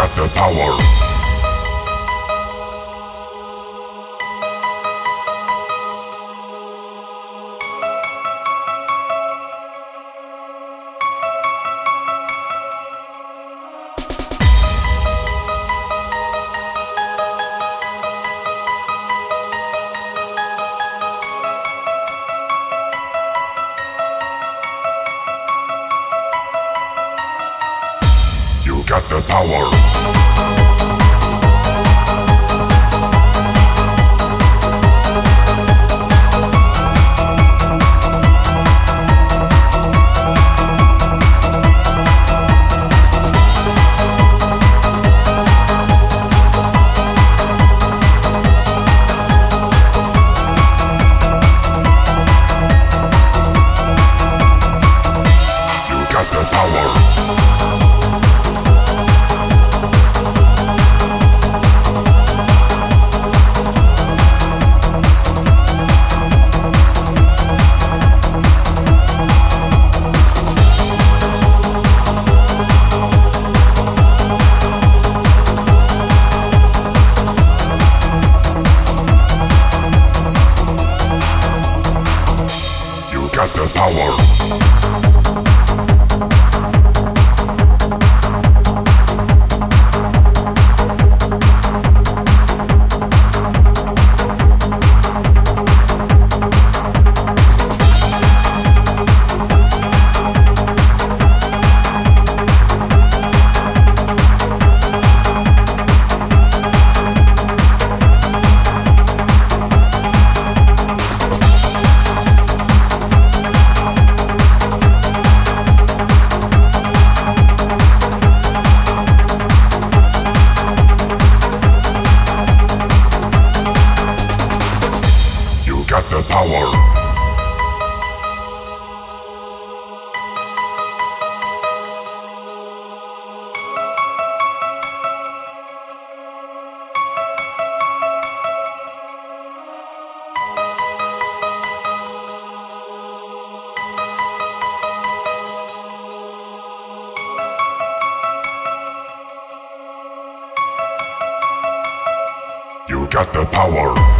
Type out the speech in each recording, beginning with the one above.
got the power. Got the power.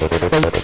Gracias.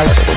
Bye.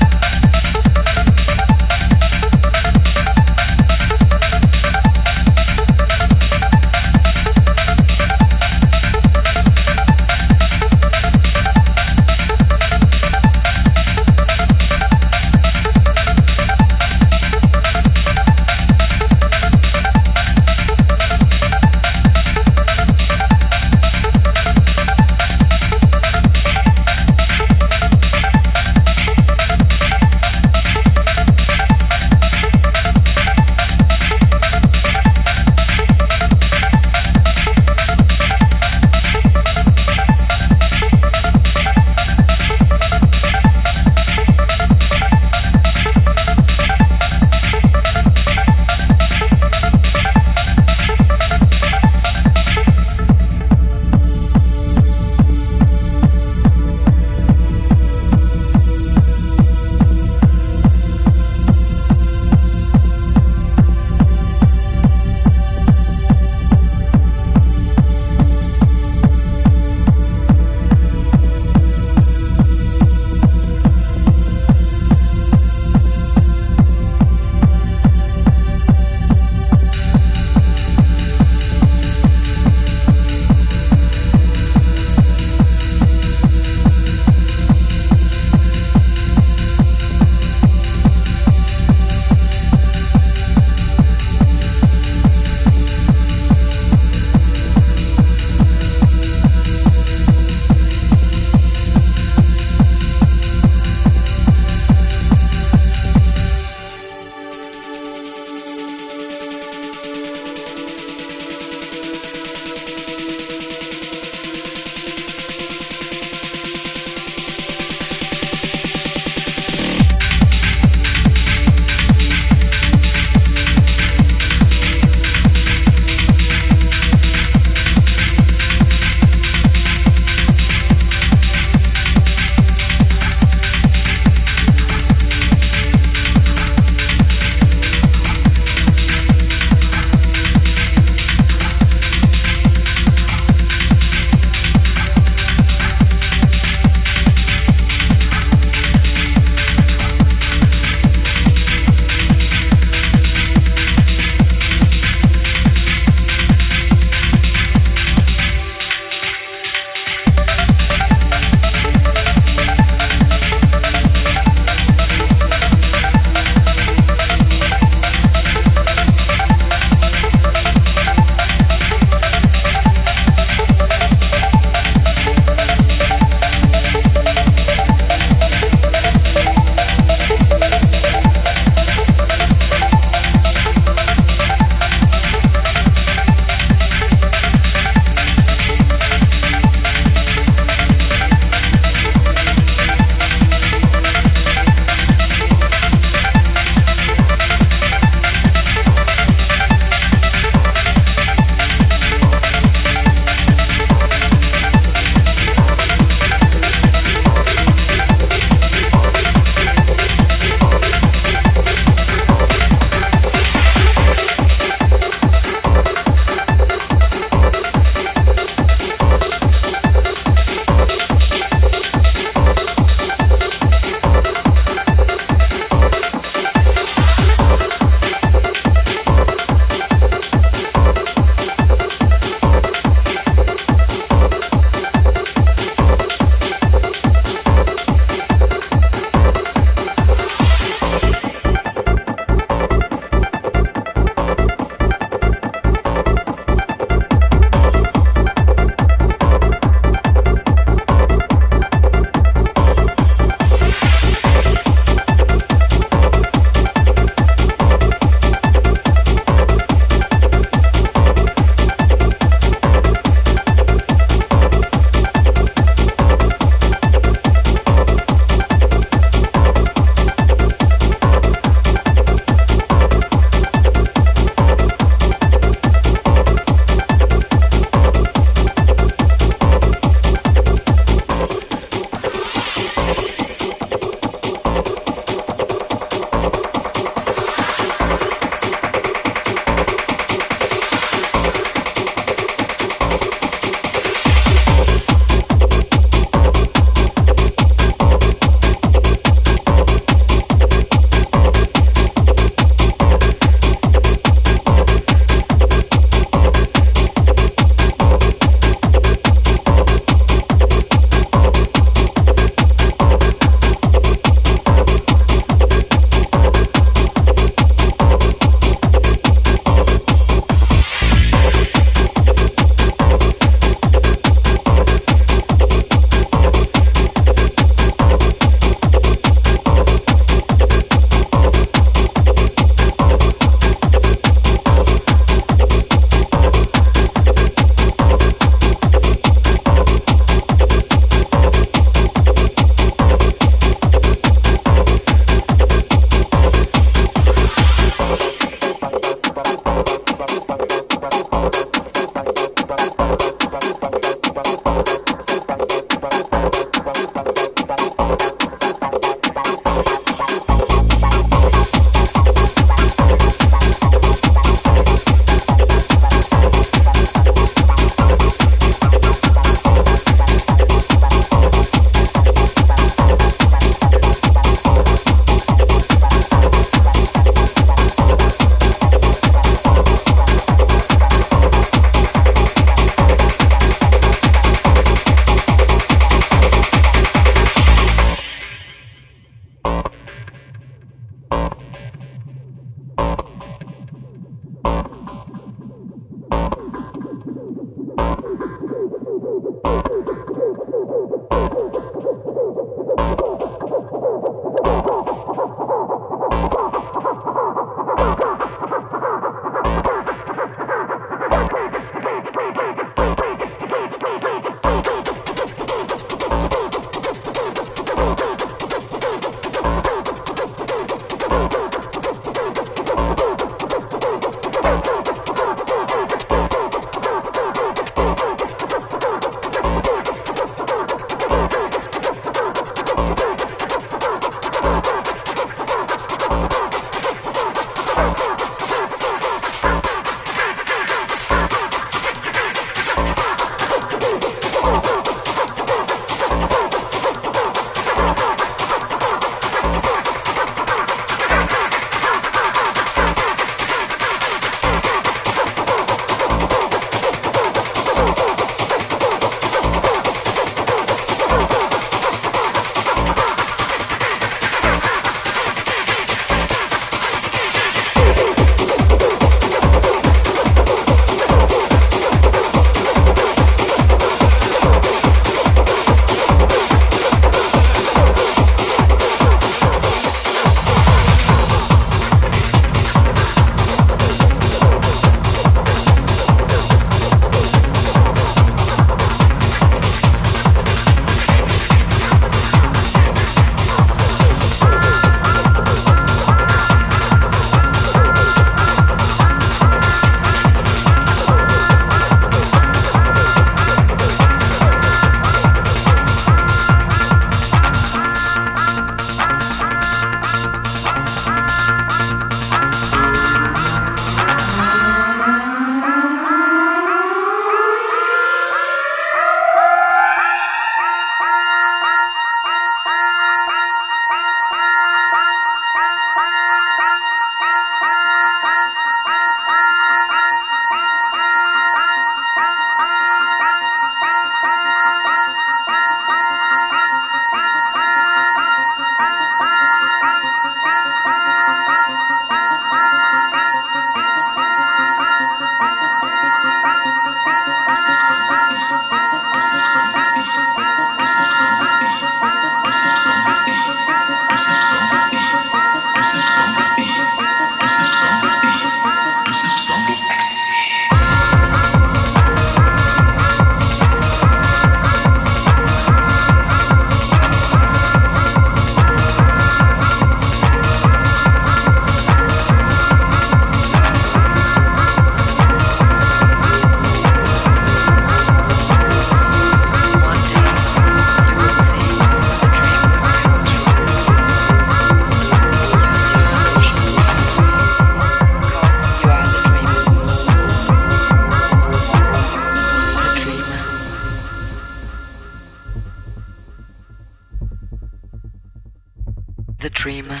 The Dreamer.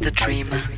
The Dreamer.